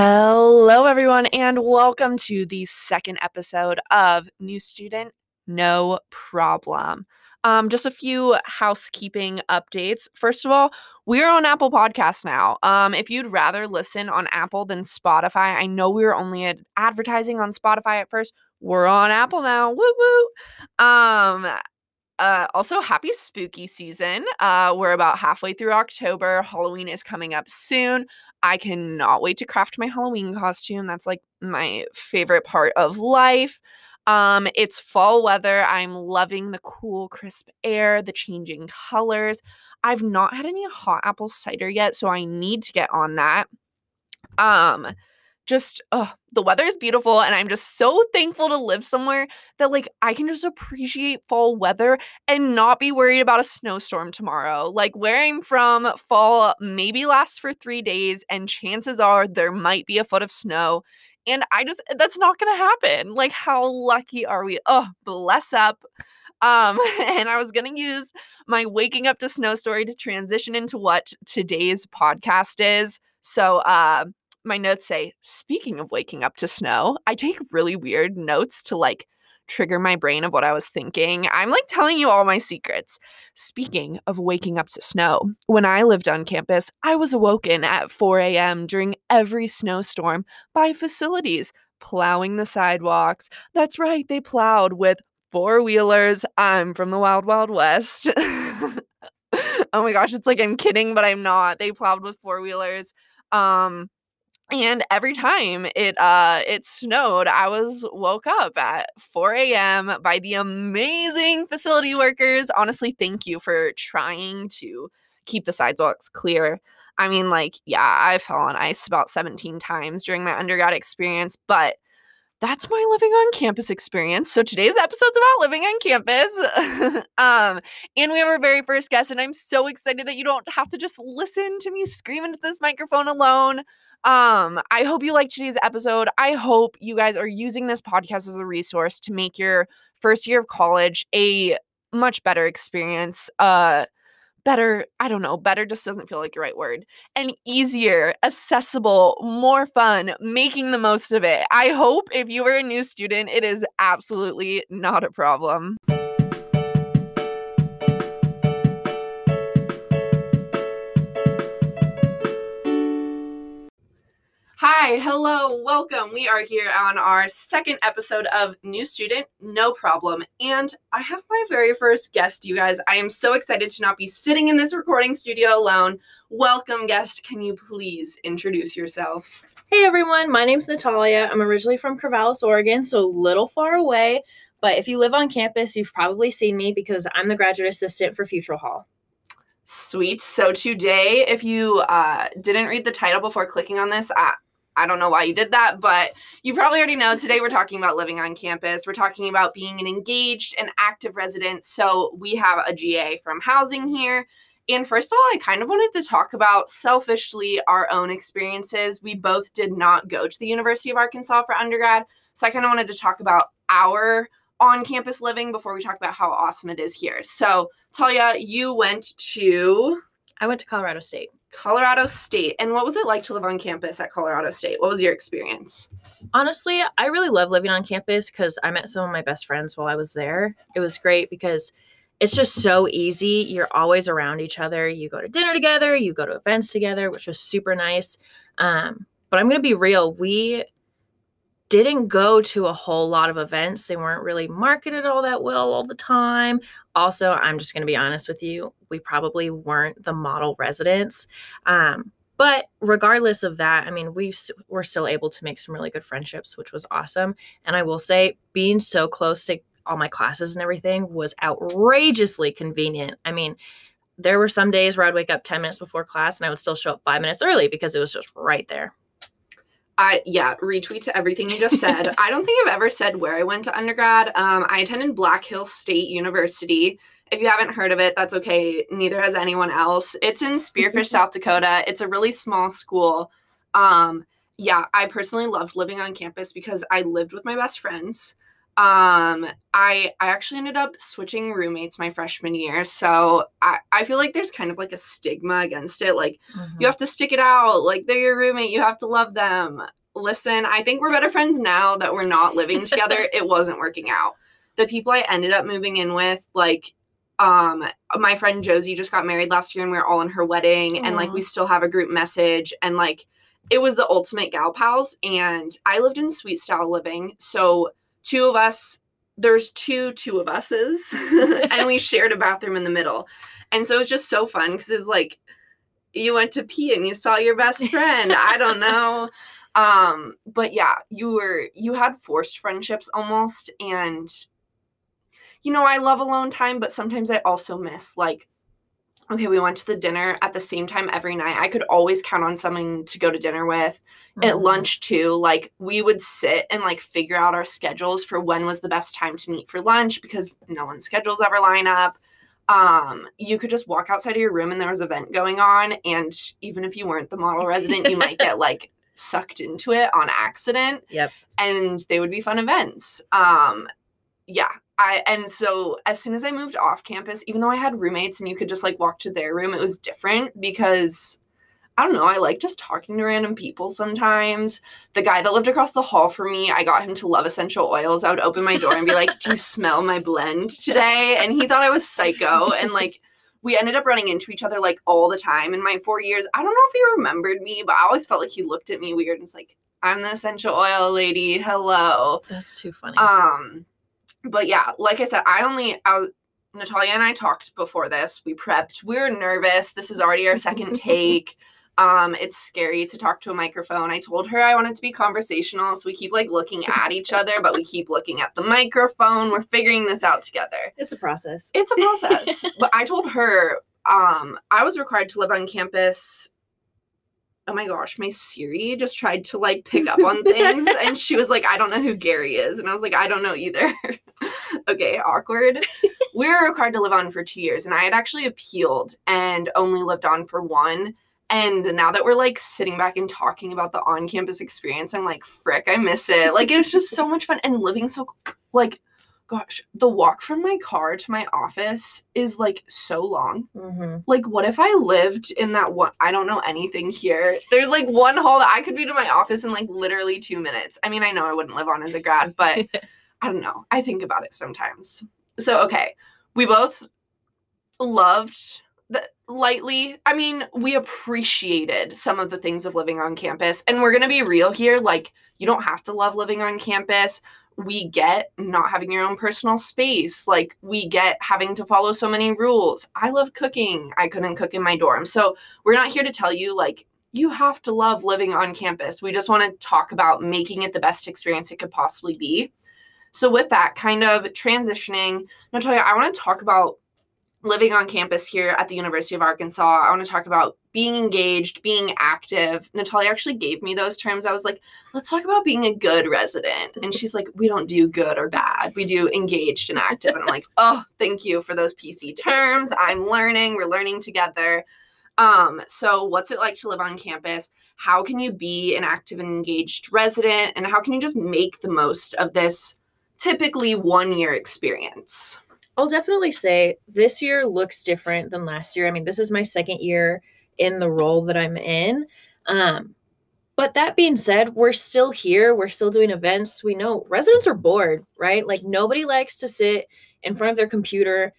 Hello, everyone, and welcome to the second episode of New Student No Problem. Um, just a few housekeeping updates. First of all, we're on Apple Podcasts now. Um, if you'd rather listen on Apple than Spotify, I know we were only ad- advertising on Spotify at first. We're on Apple now. Woo woo. Um, uh, also, happy spooky season. Uh, we're about halfway through October. Halloween is coming up soon. I cannot wait to craft my Halloween costume. That's like my favorite part of life. Um, it's fall weather. I'm loving the cool, crisp air, the changing colors. I've not had any hot apple cider yet, so I need to get on that. Um, just oh, the weather is beautiful and I'm just so thankful to live somewhere that like I can just appreciate fall weather and not be worried about a snowstorm tomorrow. Like where I'm from, fall maybe lasts for 3 days and chances are there might be a foot of snow and I just that's not going to happen. Like how lucky are we? Oh, bless up. Um, and I was gonna use my waking up to snow story to transition into what today's podcast is. So uh my notes say, speaking of waking up to snow, I take really weird notes to like trigger my brain of what I was thinking. I'm like telling you all my secrets. Speaking of waking up to snow, when I lived on campus, I was awoken at 4 a.m. during every snowstorm by facilities plowing the sidewalks. That's right, they plowed with four wheelers. I'm from the Wild Wild West. oh my gosh, it's like I'm kidding, but I'm not. They plowed with four wheelers. Um, and every time it uh it snowed i was woke up at 4 a.m by the amazing facility workers honestly thank you for trying to keep the sidewalks clear i mean like yeah i fell on ice about 17 times during my undergrad experience but that's my living on campus experience. So today's episode's about living on campus. um, and we have our very first guest, and I'm so excited that you don't have to just listen to me scream into this microphone alone. Um, I hope you like today's episode. I hope you guys are using this podcast as a resource to make your first year of college a much better experience. Uh better, I don't know, better just doesn't feel like the right word. And easier, accessible, more fun, making the most of it. I hope if you are a new student, it is absolutely not a problem. Hi, hello, welcome. We are here on our second episode of New Student, No Problem. And I have my very first guest, you guys. I am so excited to not be sitting in this recording studio alone. Welcome, guest. Can you please introduce yourself? Hey, everyone. My name's Natalia. I'm originally from Corvallis, Oregon, so a little far away. But if you live on campus, you've probably seen me because I'm the graduate assistant for Futrall Hall. Sweet. So today, if you uh, didn't read the title before clicking on this, I, I don't know why you did that, but you probably already know today we're talking about living on campus. We're talking about being an engaged and active resident. So we have a GA from housing here. And first of all, I kind of wanted to talk about selfishly our own experiences. We both did not go to the University of Arkansas for undergrad. So I kind of wanted to talk about our on campus living before we talk about how awesome it is here. So, Talia, you went to. I went to Colorado State. Colorado State. And what was it like to live on campus at Colorado State? What was your experience? Honestly, I really love living on campus because I met some of my best friends while I was there. It was great because it's just so easy. You're always around each other. You go to dinner together, you go to events together, which was super nice. Um, but I'm going to be real. We didn't go to a whole lot of events. They weren't really marketed all that well all the time. Also, I'm just going to be honest with you, we probably weren't the model residents. Um, but regardless of that, I mean, we were still able to make some really good friendships, which was awesome. And I will say, being so close to all my classes and everything was outrageously convenient. I mean, there were some days where I'd wake up 10 minutes before class and I would still show up five minutes early because it was just right there. I yeah, retweet to everything you just said. I don't think I've ever said where I went to undergrad. Um, I attended Black Hills State University. If you haven't heard of it, that's okay. Neither has anyone else. It's in Spearfish, South Dakota. It's a really small school. Um, yeah, I personally loved living on campus because I lived with my best friends. Um, I I actually ended up switching roommates my freshman year, so I I feel like there's kind of like a stigma against it. Like Mhm. you have to stick it out. Like they're your roommate, you have to love them. Listen, I think we're better friends now that we're not living together. it wasn't working out. The people I ended up moving in with, like um my friend Josie just got married last year and we are all in her wedding and like we still have a group message and like it was the ultimate gal pals and I lived in suite style living. So two of us there's two two of us's and we shared a bathroom in the middle. And so it's just so fun because it's like you went to pee and you saw your best friend. I don't know. Um, but yeah, you were you had forced friendships almost and you know, I love alone time, but sometimes I also miss like okay, we went to the dinner at the same time every night. I could always count on someone to go to dinner with at Mhm. lunch too like we would sit and like figure out our schedules for when was the best time to meet for lunch because no one's schedules ever line up um you could just walk outside of your room and there was an event going on and even if you weren't the model resident you might get like sucked into it on accident Yep. and they would be fun events um yeah I and so as soon as I moved off campus, even though I had roommates and you could just like walk to their room, it was different because I don't know, I like just talking to random people sometimes. The guy that lived across the hall from me, I got him to love essential oils. I would open my door and be like, "Do you smell my blend today?" And he thought I was psycho and like we ended up running into each other like all the time in my 4 years. I don't know if he remembered me, but I always felt like he looked at me weird and was like, "I'm the essential oil lady. Hello." That's too funny. Um, but yeah, like I said, I only I, Natalia and I talked before this. We prepped. We were nervous. This is already our second take. Um, it's scary to talk to a microphone. I told her I wanted to be conversational, so we keep like looking at each other, but we keep looking at the microphone. We're figuring this out together. it's a process. It's a process. but I told her um I was required to live on campus. Oh my gosh, my Siri just tried to like pick up on things and she was like, I don't know who Gary is. And I was like, I don't know either. okay, awkward. we were required to live on for two years and I had actually appealed and only lived on for one. And now that we're like sitting back and talking about the on campus experience, I'm like, frick, I miss it. Like, it was just so much fun and living so, like, gosh, the walk from my car to my office is like so long. Mhm. Like, what if I lived in that one? I don't know anything here. There's like one hall that I could be to my office in like literally two minutes. I mean, I know I wouldn't live on as a grad, but I don't know. I think about it sometimes. So, okay, we both loved the lightly. I mean, we appreciated some of the things of living on campus. And we're going to be real here. Like, you don't have to love living on campus. We get not having your own personal space. Like, we get having to follow so many rules. I love cooking. I couldn't cook in my dorm. So, we're not here to tell you, like, you have to love living on campus. We just want to talk about making it the best experience it could possibly be. So, with that kind of transitioning, Natalia, I want to talk about living on campus here at the University of Arkansas. I want to talk about being engaged, being active. Natalia actually gave me those terms. I was like, let's talk about being a good resident. And she's like, we don't do good or bad. We do engaged and active. And I'm like, oh, thank you for those PC terms. I'm learning. We're learning together. Um, so what's it like to live on campus? How can you be an active and engaged resident? And how can you just make the most of this typically one year experience? I'll definitely say this year looks different than last year. I mean, this is my second year in the role that I'm in. Um, but that being said, we're still here. We're still doing events. We know residents are bored, right? Like nobody likes to sit in front of their computer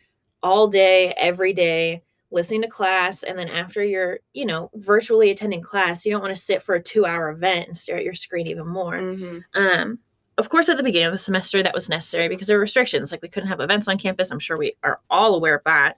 all day, every day, listening to class. And then after you're, you know, virtually attending class, you don't want to sit for a two hour event and stare at your screen even more. Mm-hmm. Um, of course, at the beginning of the semester, that was necessary because there were restrictions. Like we couldn't have events on campus. I'm sure we are all aware of that.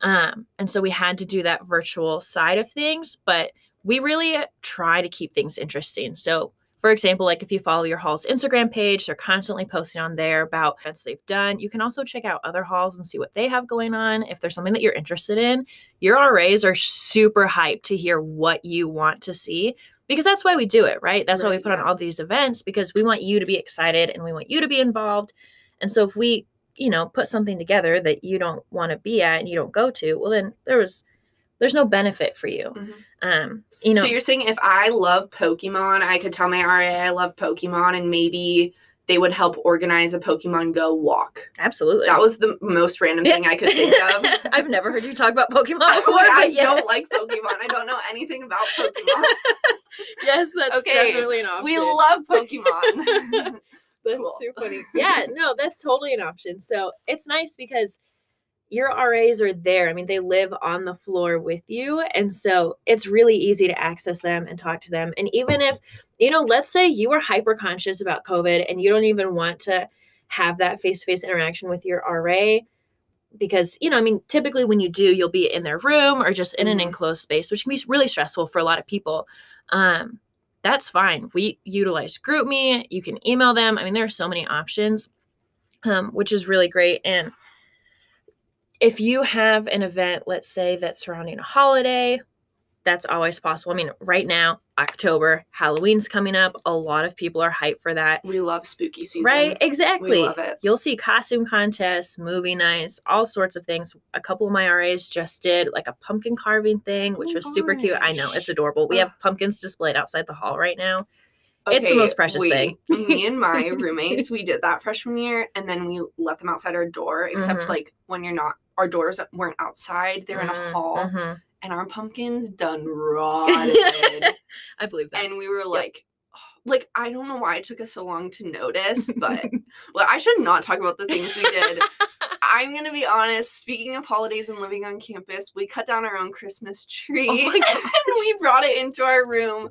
Um, and so we had to do that virtual side of things, but we really try to keep things interesting. So, for example, like if you follow your hall's Instagram page, they're constantly posting on there about events they've done. You can also check out other halls and see what they have going on. If there's something that you're interested in, your RAs are super hyped to hear what you want to see because that's why we do it, right? That's why we Right, put on all these events because we want you to be excited and we want you to be involved. And so if we, you know, put something together that you don't want to be at and you don't go to, well then there was there's no benefit for you. Mhm. Um, you know, so you're saying if I love Pokemon, I could tell my RA I love Pokemon and maybe they would help organize a Pokemon Go walk. Absolutely. That was the most random thing I could think of. I've never heard you talk about Pokemon before, I but yes. don't like Pokemon. I don't know anything about Pokemon. yes, that's Okay, definitely an option. we love Pokemon. That's Cool. so funny. Yeah, no, that's totally an option. So it's nice because your RAs are there. I mean, they live on the floor with you. And so it's really easy to access them and talk to them. And even if, you know, let's say you are hyper conscious about COVID and you don't even want to have that face to face interaction with your RA. Because, you know, I mean, typically when you do, you'll be in their room or just in an Mhm. enclosed space, which can be really stressful for a lot of people. Um, that's fine. We utilize GroupMe. You can email them. I mean, there are so many options, um, which is really great. And if you have an event, let's say that's surrounding a holiday, that's always possible. I mean, right now, October, Halloween's coming up. A lot of people are hyped for that. we love spooky season. Right? Exactly. We love it. You'll see costume contests, movie nights, all sorts of things. A couple of my RAs just did like a pumpkin carving thing, which Oh was super cute. I know it's adorable. We Ugh. have pumpkins displayed outside the hall right now. It's the most precious thing. me and my roommates, we did that freshman year, and then we let them outside our door. Except Mhm. like when you're not, our doors weren't outside; they're in a Mhm, hall, mhm. And our pumpkins done rotted. I believe that. and we were like, like I don't know why it took us so long to notice, but well, I should not talk about the things we did. I'm gonna be honest. Speaking of holidays and living on campus, we cut down our own Christmas tree Oh and we brought it into our room.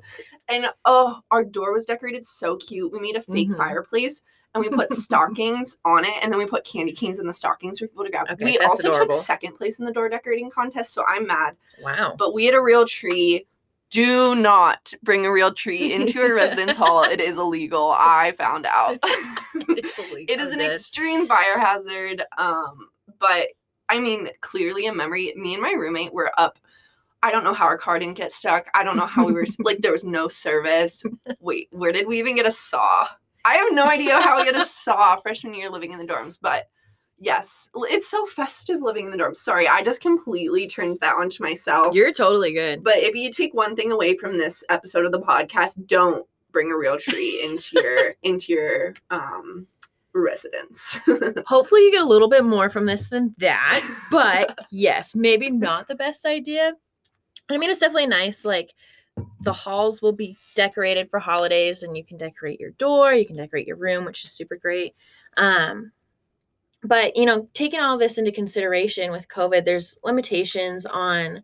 And oh, our door was decorated so cute. We made a fake Mhm. fireplace and we put stockings on it, and then we put candy canes in the stockings for people to grab. Okay, we also adorable. took second place in the door decorating contest, so I'm mad. wow. But we had a real tree. Do not bring a real tree into a residence hall. It is illegal. I found out. It's illegal, it is an extreme fire hazard. Um, but I mean, clearly a memory. Me and my roommate were up. I don't know how our car didn't get stuck. I don't know how we were like there was no service. Wait, where did we even get a saw? I have no idea how we get a saw freshman year living in the dorms, but yes, it's so festive living in the dorms. Sorry, I just completely turned that onto myself. You're totally good. But if you take one thing away from this episode of the podcast, don't bring a real tree into your into your um residence. Hopefully, you get a little bit more from this than that. But yes, maybe not the best idea. I mean, it's definitely nice. Like the halls will be decorated for holidays, and you can decorate your door, you can decorate your room, which is super great. Um, but you know, taking all this into consideration with COVID, there's limitations on,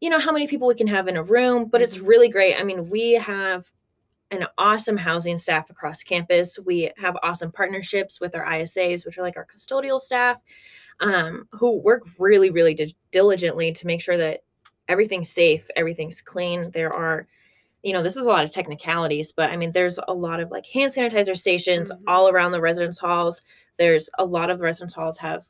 you know, how many people we can have in a room. But it's Mhm. really great. I mean, we have an awesome housing staff across campus. We have awesome partnerships with our ISAs, which are like our custodial staff, um, who work really, really di- diligently to make sure that everything's safe, everything's clean. There are, you know, this is a lot of technicalities, but I mean, there's a lot of like hand sanitizer stations Mhm. all around the residence halls. There's a lot of the residence halls have,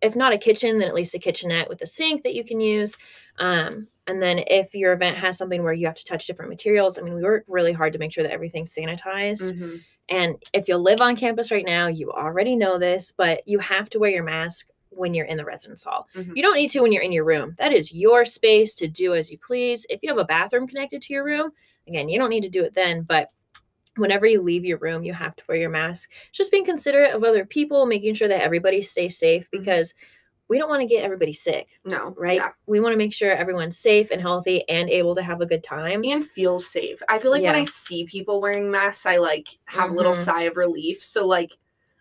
if not a kitchen, then at least a kitchenette with a sink that you can use. Um, and then if your event has something where you have to touch different materials, I mean, we work really hard to make sure that everything's sanitized. Mhm. And if you live on campus right now, you already know this, but you have to wear your mask when you're in the residence hall. Mhm. You don't need to when you're in your room. That is your space to do as you please. If you have a bathroom connected to your room, again, you don't need to do it then, but whenever you leave your room, you have to wear your mask. Just being considerate of other people, making sure that everybody stays safe Mhm. because we don't want to get everybody sick, No, right? Yeah. We want to make sure everyone's safe and healthy and able to have a good time. And feel safe. I feel like when I see people wearing masks, I like have a little Mhm. sigh of relief. So like,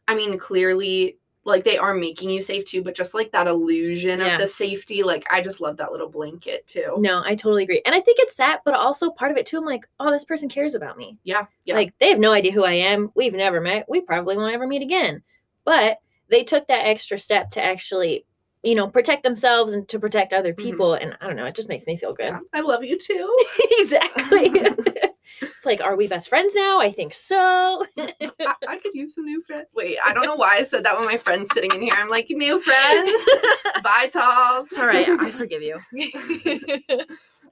I mean, clearly, like they are making you safe too, but just like that illusion Yeah. of the safety, like I just love that little blanket too. No, I totally agree. And I think it's that, but also part of it too. I'm like, oh, this person cares about me. Yeah, yeah. Like they have no idea who I am. We've never met. We probably won't ever meet again. But they took that extra step to actually, you know, protect themselves and to protect other Mhm. people. And I don't know, it just makes me feel good. Yeah, I love you too. exactly. it's like, are we best friends now? I think so. I, I could use some new friends. Wait, I don't know why I said that when my friend's sitting in here. I'm like, new friends. Bye, Talls. it's all right. I forgive you.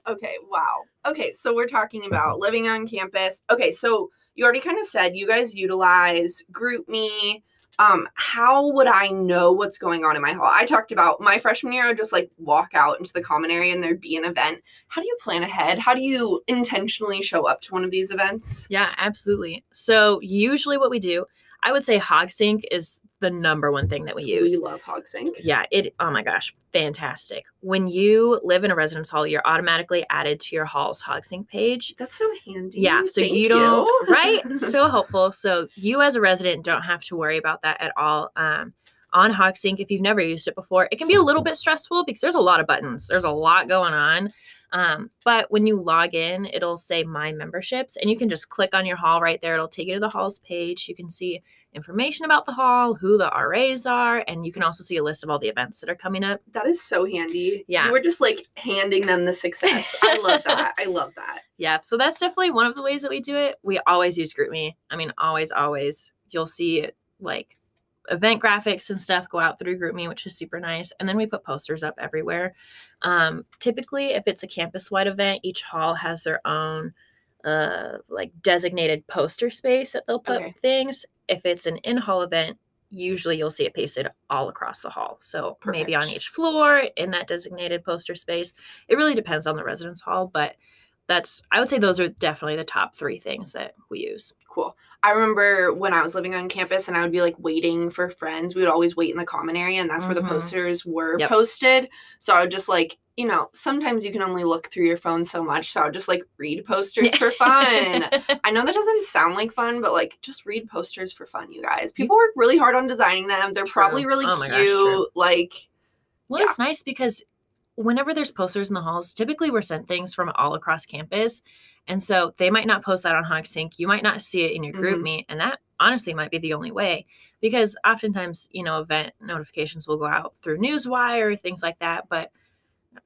Okay, wow. Okay, so we're talking about living on campus. Okay, so you already kind of said you guys utilize GroupMe. Um, how would I know what's going on in my hall? I talked about my freshman year, I would just like walk out into the common area and there'd be an event. How do you plan ahead? How do you intentionally show up to one of these events? Yeah, absolutely. So usually what we do, I would say HogSync is the number one thing that we use. We love HogSync. Yeah, it oh my gosh, fantastic. When you live in a residence hall, you're automatically added to your hall's HogSync page. That's so handy. Yeah, so Thank you don't right? So helpful. So you as a resident don't have to worry about that at all. Um on HogSync, if you've never used it before, it can be a little bit stressful because there's a lot of buttons. There's a lot going on. Um, but when you log in, it'll say My Memberships, and you can just click on your hall right there. It'll take you to the hall's page. You can see information about the hall, who the RAs are, and you can also see a list of all the events that are coming up. That is so handy. Yeah. You were just like handing them the success. I love that. I love that. Yeah, so that's definitely one of the ways that we do it. We always use GroupMe. I mean, always, always. You'll see it like event graphics and stuff go out through GroupMe, which is super nice. And then we put posters up everywhere. Um, typically, if it's a campus-wide event, each hall has their own uh, like designated poster space that they'll put Okay. things. If it's an in-hall event, usually you'll see it pasted all across the hall. So maybe on each floor in that designated poster space. It really depends on the residence hall, but that's I would say those are definitely the top three things that we use. Cool. I remember when I was living on campus and I would be like waiting for friends. We would always wait in the common area, and that's where the Mhm. posters were Yep. posted. So I would just like, you know, sometimes you can only look through your phone so much. So I would just like read posters for fun. I know that doesn't sound like fun, but like just read posters for fun, you guys. People work really hard on designing them. They're True. probably really Oh cute. gosh, like, Well, Yeah. it's nice because whenever there's posters in the halls, typically we're sent things from all across campus. And so they might not post that on HogSync. You might not see it in your group Mhm. meet. And that honestly might be the only way because oftentimes, you know, event notifications will go out through Newswire, things like that. But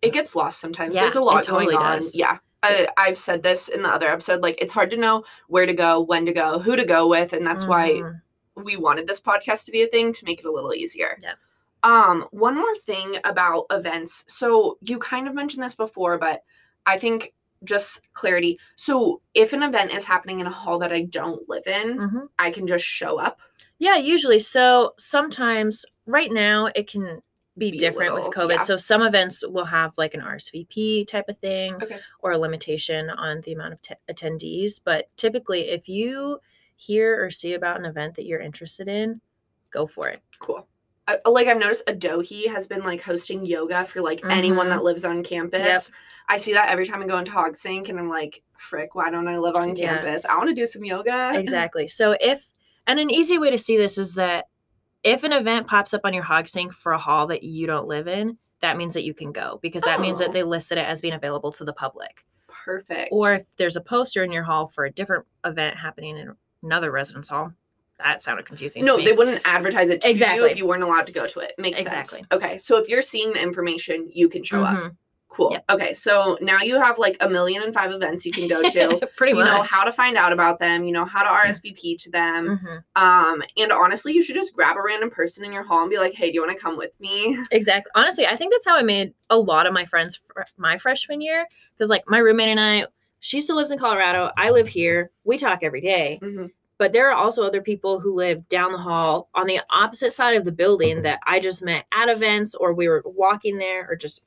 it gets lost sometimes. Yeah, There's a it lot totally going on. does. Yeah. I, I've said this in the other episode. Like, it's hard to know where to go, when to go, who to go with. And that's why Mhm. we wanted this podcast to be a thing to make it a little easier. Yep. Um, one more thing about events. So you kind of mentioned this before, but I think just clarity. So if an event is happening in a hall that I don't live in, Mhm. I can just show up. Yeah, usually. So sometimes right now it can be, Be different with COVID. yeah. So some events will have like an RSVP type of thing Okay. or a limitation on the amount of t- attendees. But typically, if you hear or see about an event that you're interested in, go for it. Cool. I, like I've noticed Adohi has been like hosting yoga for like anyone Mhm. that lives on campus. Yep. I see that every time I go into HogSync and I'm like, frick, why don't I live on Yeah. campus? I want to do some yoga. Exactly. So if and an easy way to see this is that if an event pops up on your HogSync for a hall that you don't live in, that means that you can go because that means Oh. that they listed it as being available to the public. Perfect. Or if there's a poster in your hall for a different event happening in another residence hall, that sounded confusing. no, to me. they wouldn't advertise it to you Exactly. if you weren't allowed to go to it. Makes Exactly. sense. Okay, so if you're seeing the information, you can show up. Mhm. Cool. Yep. Okay, so now you have like a million and five events you can go to. Pretty you much. know how to find out about them. You know how to RSVP to them. Mhm. Um, and honestly, you should just grab a random person in your hall and be like, "Hey, do you want to come with me?" Exactly. Honestly, I think that's how I made a lot of my friends fr- my freshman year because like my roommate and I, she still lives in Colorado. I live here. We talk every day. Mhm. But there are also other people who live down the hall on the opposite side of the building that I just met at events or we were walking there or just,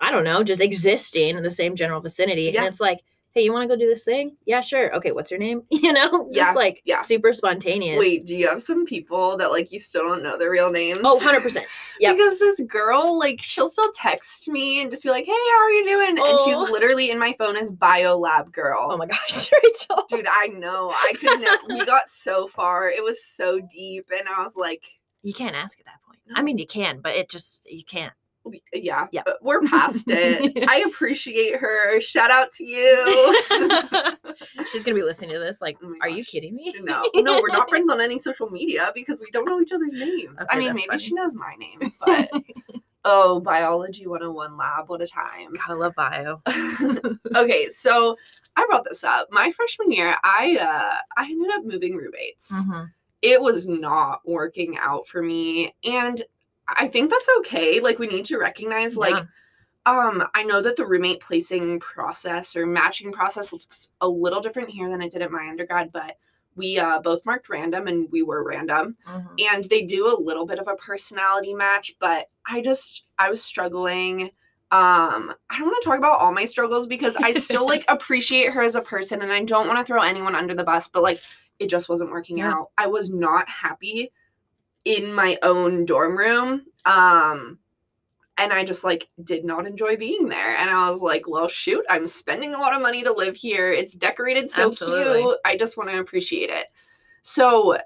I don't know, just existing in the same general vicinity. Yeah. And it's like, hey, you want to go do this thing? Yeah, sure. Okay, what's your name? You know, Yeah, just like yeah. super spontaneous. Wait, do you have some people that like you still don't know their real names? Oh, 100%. Yeah. Because this girl, like, she'll still text me and just be like, "Hey, how are you doing?" And Oh. she's literally in my phone as Bio Lab Girl. Oh my gosh, Rachel. Dude, I know. I could not. we got so far. It was so deep, and I was like, You can't ask at that point. I mean, you can, but it just, you can't. "Yeah, Yeah. uh, we're past it." I appreciate her. Shout out to you. She's going to be listening to this. Like, Oh are you kidding me? No, no, we're not friends on any social media because we don't know each other's names. I mean, maybe funny. she knows my name, but oh, biology 101 lab, what a time. Gotta love bio. okay, so I brought this up. My freshman year, I uh I ended up moving roommates. Mhm. It was not working out for me, and I think that's okay. Like we need to recognize like um I know that the roommate placing process or matching process looks a little different here than it did at my undergrad, but we uh, both marked random and we were random Mhm. and they do a little bit of a personality match but i just i was struggling um i don't want to talk about all my struggles because i still like appreciate her as a person and i don't want to throw anyone under the bus but like it just wasn't working Yeah. out. I was not happy in my own dorm room. Um and I just like did not enjoy being there. And I was like, well, shoot, I'm spending a lot of money to live here. It's decorated so Absolutely. cute. I just want to appreciate it. So,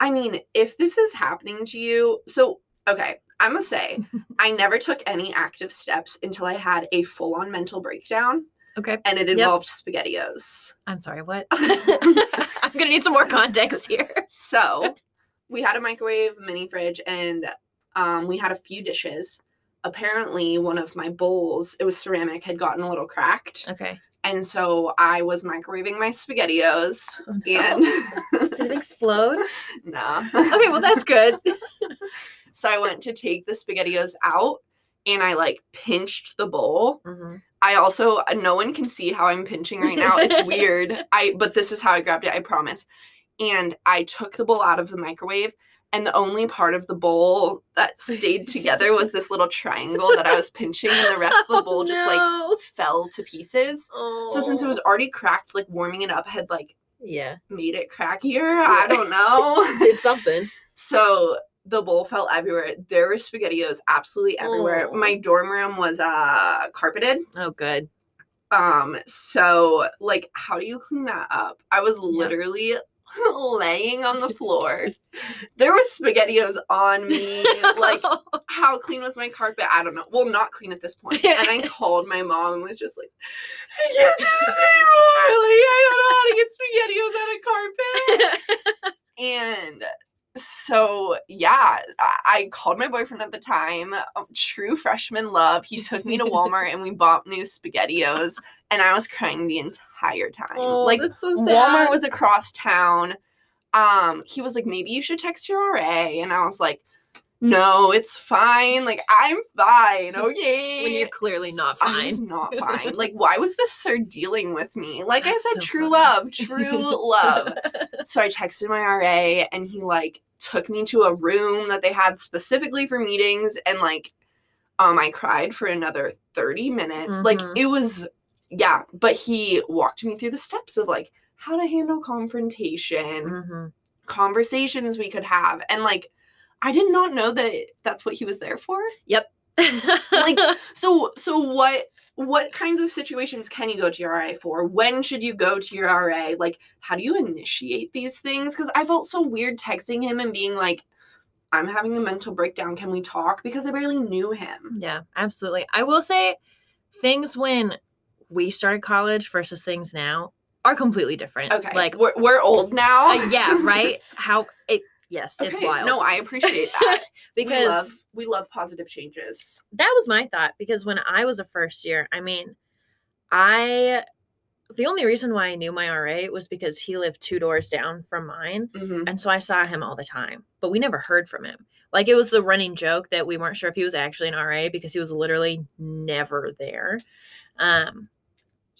I mean, if this is happening to you, so okay, I'm gonna say I never took any active steps until I had a full on mental breakdown Okay. and it involved SpaghettiOs. I'm sorry, what? I'm gonna need some more context here. So we had a microwave, mini fridge, and um, we had a few dishes. Apparently, one of my bowls, it was ceramic, had gotten a little cracked. Okay. And so I was microwaving my SpaghettiOs. Oh, And Did it explode? no. Okay, well that's good. So I went to take the SpaghettiOs out and I like pinched the bowl. hmm I also no one can see how I'm pinching right now. It's weird. I but this is how I grabbed it, I promise. And I took the bowl out of the microwave and the only part of the bowl that stayed together was this little triangle that I was pinching and the rest of the bowl just like fell to pieces. So since it was already cracked, like warming it up had like yeah, made it crackier. I don't know. did something. so the bowl fell everywhere. There were spaghettios absolutely everywhere. Oh. My dorm room was uh carpeted. Oh, good. Um, so like how do you clean that up? I was literally laying on the floor. there was spaghettios on me. Like how clean was my carpet? I don't know. Well, not clean at this point. And I called my mom and was just like, I can't do this anymore. Like, I don't know how to get spaghettios on a carpet. And so, yeah, I, I called my boyfriend at the time, um, true freshman love. He took me to Walmart and we bought new SpaghettiOs, and I was crying the entire time. oh, like, that's so Walmart was across town. Um, he was like, maybe you should text your RA. And I was like, no, it's fine. Like, I'm fine. Okay. when you're clearly not fine. not fine. Like, why was this sir dealing with me? Like I said, so true funny. love, true love. So I texted my RA and he like took me to a room that they had specifically for meetings and like um I cried for another 30 minutes. Like Mhm. it was yeah, but he walked me through the steps of like how to handle confrontation, hmm conversations we could have and like I did not know that that's what he was there for. Yep. like, So so what what kinds of situations can you go to your RA for? When should you go to your RA? Like how do you initiate these things? Cuz I felt so weird texting him and being like I'm having a mental breakdown. Can we talk? Because I barely knew him. yeah, absolutely. I will say things when we started college versus things now are completely different. Okay. Like, we're we're old now. uh, yeah, right? How yes, it's Okay, wild. No, I appreciate that. because we love we love positive changes. that was my thought because when I was a first year, I mean, I the only reason why I knew my RA was because he lived two doors down from mine. Mhm. And so I saw him all the time, but we never heard from him. Like it was a running joke that we weren't sure if he was actually an RA because he was literally never there. Um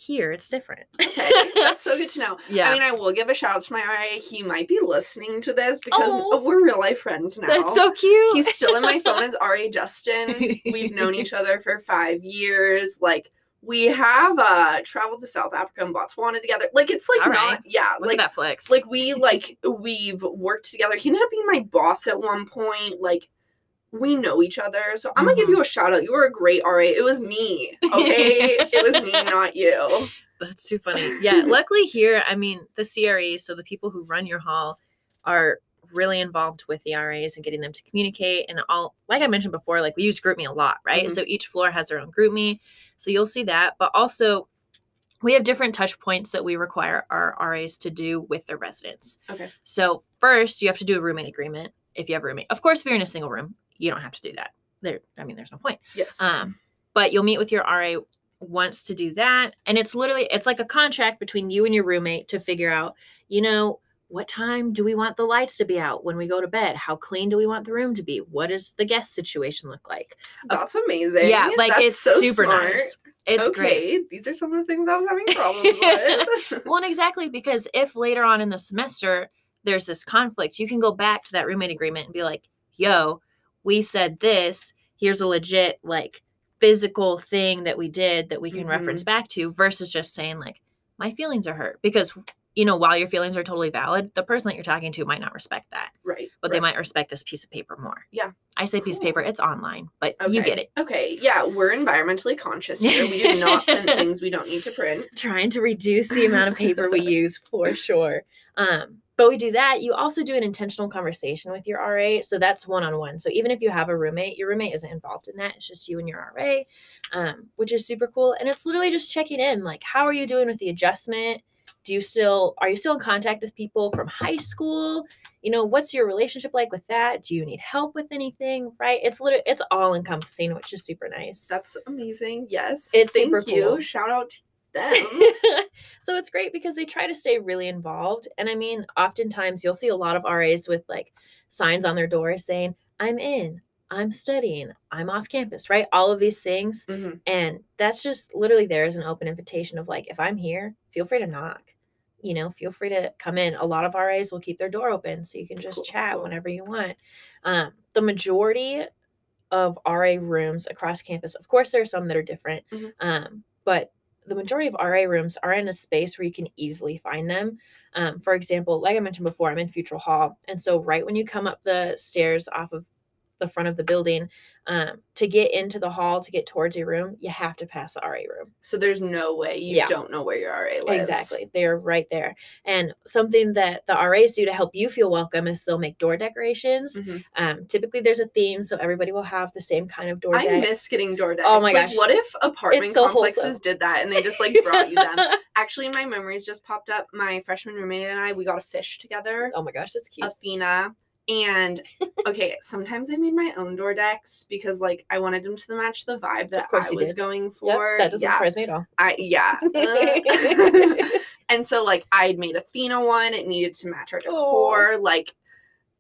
here it's different. Okay, that's so good to know. yeah. I mean, I will give a shout out to my RA. He might be listening to this because Oh. we're real life friends now. that's so cute. He's still in my phone as RA Justin. We've known each other for five years. Like we have uh traveled to South Africa and Botswana together. Like it's like All not right. yeah, Look like Netflix. like we like we've worked together. He ended up being my boss at one point. Like we know each other. So I'm gonna give Mhm. you a shout out. You were a great RA. It was me. Okay. it was me, not you. That's too funny. Yeah, luckily here, I mean, the CREs, so the people who run your hall, are really involved with the RAs and getting them to communicate. And all, like I mentioned before, like we use GroupMe a lot, right? Mhm. So each floor has their own GroupMe. So you'll see that. But also, we have different touch points that we require our RAs to do with their residents. Okay. So first, you have to do a roommate agreement if you have a roommate. Of course, if you're in a single room, you don't have to do that. There, I mean, there's no point. Yes. Um, but you'll meet with your RA once to do that. And it's literally it's like a contract between you and your roommate to figure out, you know, what time do we want the lights to be out when we go to bed? How clean do we want the room to be? What does the guest situation look like? That's amazing. yeah, like That's it's so super smart. nice. It's okay, great. These are some of the things I was having problems with. Well, and exactly because if later on in the semester there's this conflict, you can go back to that roommate agreement and be like, yo, we said this. Here's a legit, like, physical thing that we did that we can reference back to versus just saying, like, my feelings are hurt. Because, you know, while your feelings are totally valid, the person that you're talking to might not respect that, Right. but they might respect this piece of paper more. Yeah. I say piece of paper, it's online, but you get it. Okay. Yeah, we're environmentally conscious here. We do not print things we don't need to print. Trying to reduce the amount of paper we use for sure. Um, but we do that. You also do an intentional conversation with your RA. So that's one on one. So even if you have a roommate, your roommate isn't involved in that. It's just you and your RA, um, which is super cool. And it's literally just checking in like, how are you doing with the adjustment? Do you still are you still in contact with people from high school? You know, what's your relationship like with that? Do you need help with anything? Right? It's literally it's all encompassing, which is super nice. That's amazing. Yes. It's Thank super you. cool. Shout out to them. so it's great because they try to stay really involved. And I mean, oftentimes you'll see a lot of RAs with like signs on their doors saying, I'm in, I'm studying, I'm off campus, right? All of these things. Mhm. And that's just literally there is an open invitation of like, if I'm here, feel free to knock. You know, feel free to come in. A lot of RAs will keep their door open so you can just Cool, chat whenever you want. Um, the majority of RA rooms across campus, of course, there are some that are different, Mhm. um, but the majority of RA rooms are in a space where you can easily find them. Um, for example, like I mentioned before, I'm in Futrall Hall. And so, right when you come up the stairs off of the front of the building, um, to get into the hall, to get towards your room, you have to pass the RA room. So there's no way you Yeah. don't know where your RA lives. Exactly. They're right there. And something that the RAs do to help you feel welcome is they'll make door decorations. Mhm. Um, typically, there's a theme, so everybody will have the same kind of door I deck. miss getting door decks. Oh my Like, gosh. what if apartment so complexes wholesome. did that and they just like brought you them? Actually, my memories just popped up. My freshman roommate and I, we got a fish together, oh my gosh, that's cute. Athena. And okay, sometimes I made my own door decks because like I wanted them to match the vibe that I was did. going Yep, for. that doesn't yeah, surprise me at all. I yeah. Uh, and so like I'd made Athena one. It needed to match our decor. Like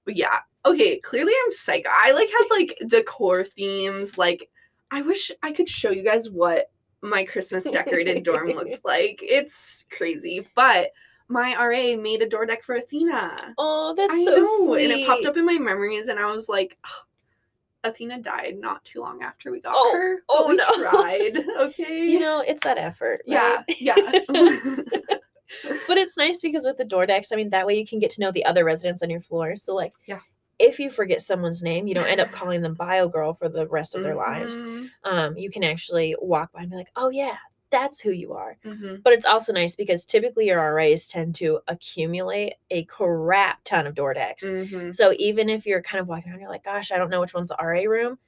yeah. Okay, clearly I'm psycho. I like had like decor themes. Like I wish I could show you guys what my Christmas decorated dorm looked like. It's crazy. But my RA made a door deck for Athena. Oh, that's I so know. sweet. And it popped up in my memories and I was like Athena died not too long after we got Oh, her. oh we no. tried. Okay. You know, it's that effort. yeah. right? Yeah. but it's nice because with the door decks, I mean, that way you can get to know the other residents on your floor. So, like, Yeah. if you forget someone's name, you don't end up calling them Bio Girl for the rest of their lives. Mhm, Um, you can actually walk by and be like, oh, yeah, that's who you are. mhm. But it's also nice because typically your RAs tend to accumulate a crap ton of door decks. Mhm. So even if you're kind of walking around, you're like, gosh, I don't know which one's the RA room,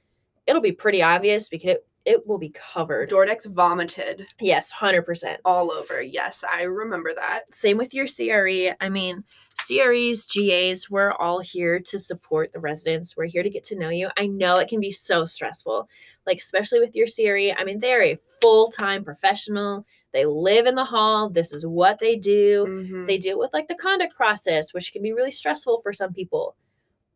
it'll be pretty obvious because it, it will be covered. Door decks vomited yes, 100%. all over. Yes, I remember that. Same with your CRE. I mean, CREs, GAs, we're all here to support the residents. We're here to get to know you. I know it can be so stressful, like, especially with your CRE. I mean, they're a full time professional. They live in the hall. This is what they do. Mhm. They deal with like the conduct process, which can be really stressful for some people,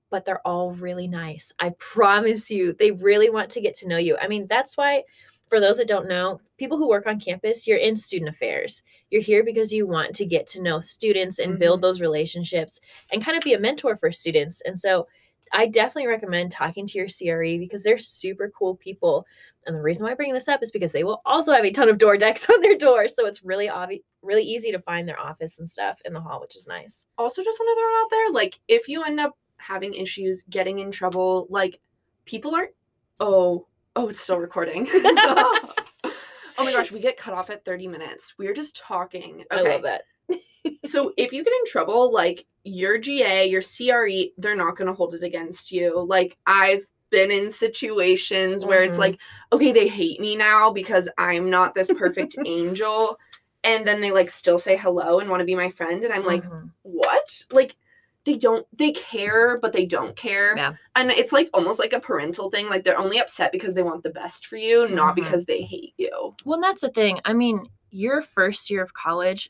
but they're all really nice. I promise you, they really want to get to know you. I mean, that's why, for those that don't know, people who work on campus, you're in student affairs. You're here because you want to get to know students and build mm-hmm. those relationships and kind of be a mentor for students. And so, I definitely recommend talking to your CRE because they're super cool people. And the reason why I bring this up is because they will also have a ton of door decks on their door. So it's really obvious, really easy to find their office and stuff in the hall, which is nice. also just want to throw out there like if you end up having issues getting in trouble like people aren't oh oh it's still recording oh my gosh we get cut off at 30 minutes we're just talking I love that. so if you get in trouble like your ga your cre they're not going to hold it against you like i've been in situations where it's Mhm. like okay they hate me now because i'm not this perfect angel and then they like still say hello and want to be my friend and i'm like Mhm. what? Like they don't they care but they don't care. Yeah. And it's like almost like a parental thing. Like they're only upset because they want the best for you, not Mhm. because they hate you. well, and that's the thing. I mean, your first year of college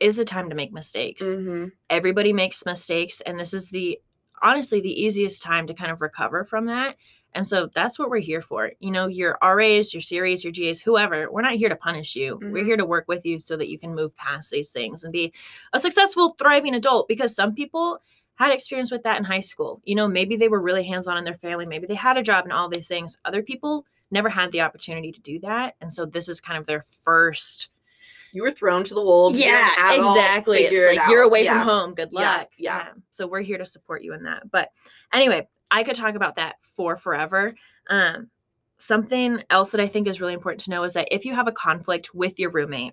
is a time to make mistakes. Mm-hmm. Everybody makes mistakes, and this is the honestly the easiest time to kind of recover from that. And so that's what we're here for. You know, your RAs, your CREs, your GAs, whoever, we're not here to punish you. We're Mhm. here to work with you so that you can move past these things and be a successful, thriving adult because some people had experience with that in high school. You know, maybe they were really hands on in their family, maybe they had a job and all these things. Other people never had the opportunity to do that. And so this is kind of their first you were thrown to the wolves. Yeah, exactly. figure It's it you're away Yeah. from home. Good Yeah, luck. yeah. Um, so we're here to support you in that. But anyway, I could talk about that for forever. Um, something else that I think is really important to know is that if you have a conflict with your roommate,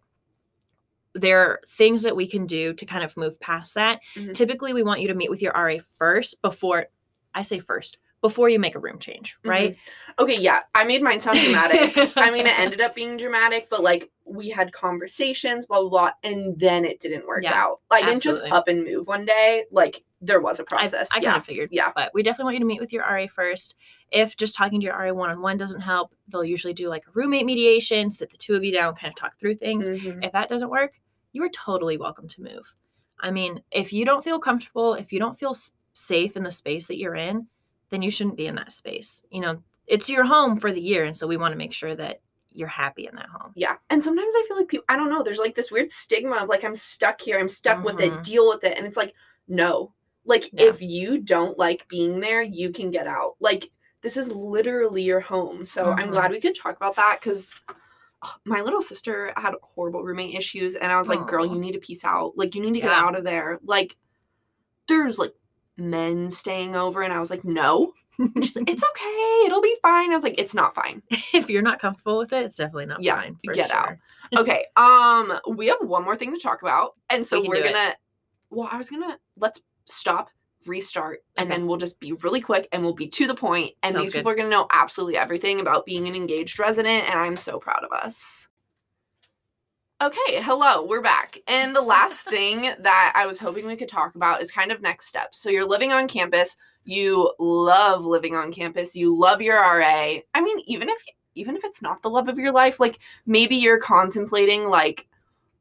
there are things that we can do to kind of move past that. Mhm. Typically, we want you to meet with your RA first before I say first, before you make a room change, right? Okay, yeah. I made mine sound dramatic. I mean, it ended up being dramatic, but like we had conversations, blah blah blah, and then it didn't work Yeah, out. I didn't just up and move one day. Like there was a process. I kind yeah. of figured. Yeah. But we definitely want you to meet with your RA first. If just talking to your RA one on one doesn't help, they'll usually do like a roommate mediation, sit the two of you down, kind of talk through things. Mhm. If that doesn't work, you are totally welcome to move. I mean, if you don't feel comfortable, if you don't feel safe in the space that you're in, then you shouldn't be in that space. You know, it's your home for the year. And so we want to make sure that you're happy in that home. Yeah. And sometimes I feel like people, I don't know, there's like this weird stigma of like, I'm stuck here, I'm stuck with it, Mhm. deal with it. And it's like, no. Like, Yeah. if you don't like being there, you can get out. Like, this is literally your home. So I'm Mhm. glad we could talk about that because my little sister had horrible roommate issues. And I was like, girl, you need to peace out. Like, you need to get out of there. Like, there's like men staying over. And I was like, no. She's like, it's okay. It'll be fine. I was like, it's not fine. if you're not comfortable with it, it's definitely not Yeah, fine. Get out. okay um we have one more thing to talk about and so we we're gonna well i was gonna let's stop restart and Okay. then we'll just be really quick and we'll be to the point and Sounds these good. people are gonna know absolutely everything about being an engaged resident and i'm so proud of us okay hello we're back. And the last thing that i was hoping we could talk about is kind of next steps. So you're living on campus you love living on campus you love your ra i mean even if even if it's not the love of your life like maybe you're contemplating like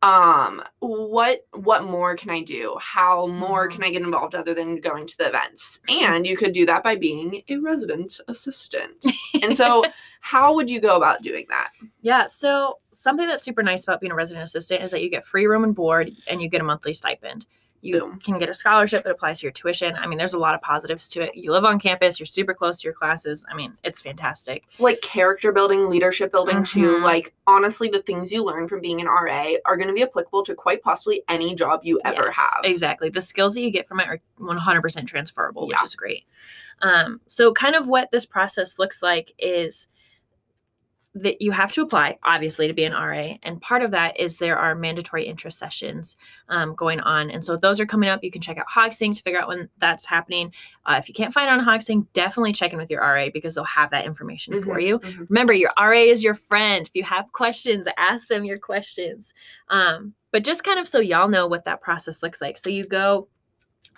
um what what more can i do how more Mhm. can i get involved other than going to the events and you could do that by being a resident assistant and so how would you go about doing that Yeah. So something that's super nice about being a resident assistant is that you get free room and board and you get a monthly stipend. You can get a scholarship that applies to your tuition. I mean, there's a lot of positives to it. You live on campus, you're super close to your classes. I mean, it's fantastic. like character building leadership building too Mhm. like honestly the things you learn from being an ra are going to be applicable to quite possibly any job you ever Yes, have Exactly. The skills that you get from it are 100% transferable, which Yeah. is great. Um, so, kind of what this process looks like is that you have to apply, obviously, to be an RA. And part of that is there are mandatory interest sessions um, going on. And so, those are coming up. You can check out HogSync to figure out when that's happening. Uh, if you can't find it on HogSync, definitely check in with your RA because they'll have that information for Mhm, you. mhm. Remember, your RA is your friend. If you have questions, ask them your questions. Um, but just kind of so y'all know what that process looks like. So you go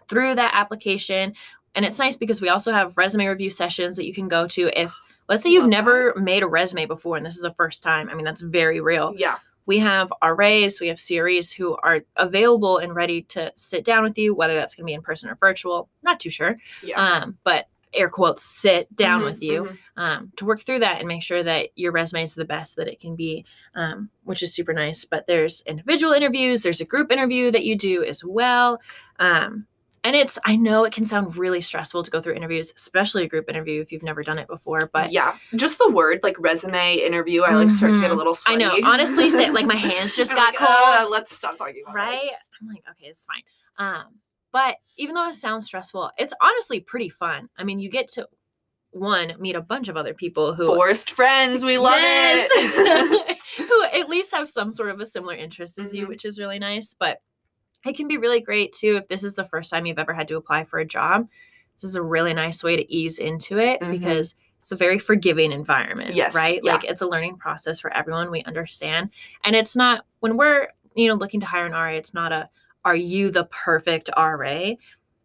through that application, and it's nice because we also have resume review sessions that you can go to if. Let's say you've never made a resume before and this is the first time. I mean, that's very real. yeah We have RAs, we have CREs who are available and ready to sit down with you, whether that's going to be in person or virtual. Not too sure. yeah Um, but air quotes, sit down Mhm, with you mhm. um, to work through that and make sure that your resume is the best that it can be, um, which is super nice. But there's individual interviews, there's a group interview that you do as well. Um, and it's, I know it can sound really stressful to go through interviews, especially a group interview if you've never done it before. But yeah, just the word like resume interview, I like start to get a Mhm. little I know, honestly, say- like, my hands just I'm got like, cold. "Uh, let's stop talking about right? this." I'm like, okay, it's fine. Um, but even though it sounds stressful, it's honestly pretty fun. I mean, you get to one meet a bunch of other people who Forced friends, we love it. Who at least have some sort of a similar interest as you, Mhm. which is really nice. But it can be really great too if this is the first time you've ever had to apply for a job. This is a really nice way to ease into it Mhm. because it's a very forgiving environment, Yes, right? yeah. Like it's a learning process for everyone. We understand. And it's not when we're, you know, looking to hire an RA, it's not a are you the perfect RA?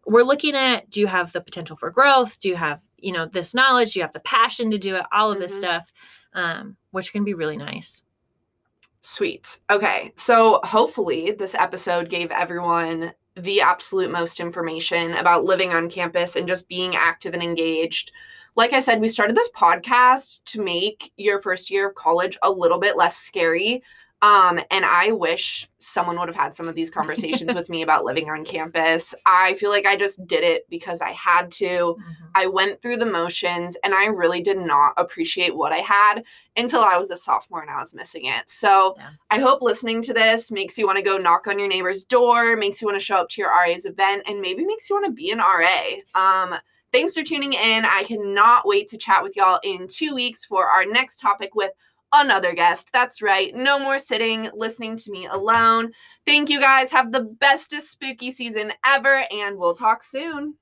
We're looking at do you have the potential for growth? Do you have, you know, this knowledge? Do you have the passion to do it? All of this Mhm. stuff, um, which can be really nice. Sweet. Okay. So hopefully this episode gave everyone the absolute most information about living on campus and just being active and engaged. Like I said, we started this podcast to make your first year of college a little bit less scary. Um, and I wish someone would have had some of these conversations with me about living on campus. I feel like I just did it because I had to. Mm-hmm. I went through the motions and I really did not appreciate what I had until I was a sophomore and I was missing it. So Yeah. I hope listening to this makes you want to go knock on your neighbor's door, makes you want to show up to your RA's event, and maybe makes you want to be an RA. Um, thanks for tuning in. I cannot wait to chat with y'all in two weeks for our next topic with another guest. That's right. No more sitting, listening to me alone. Thank you guys. Have the bestest spooky season ever, and we'll talk soon.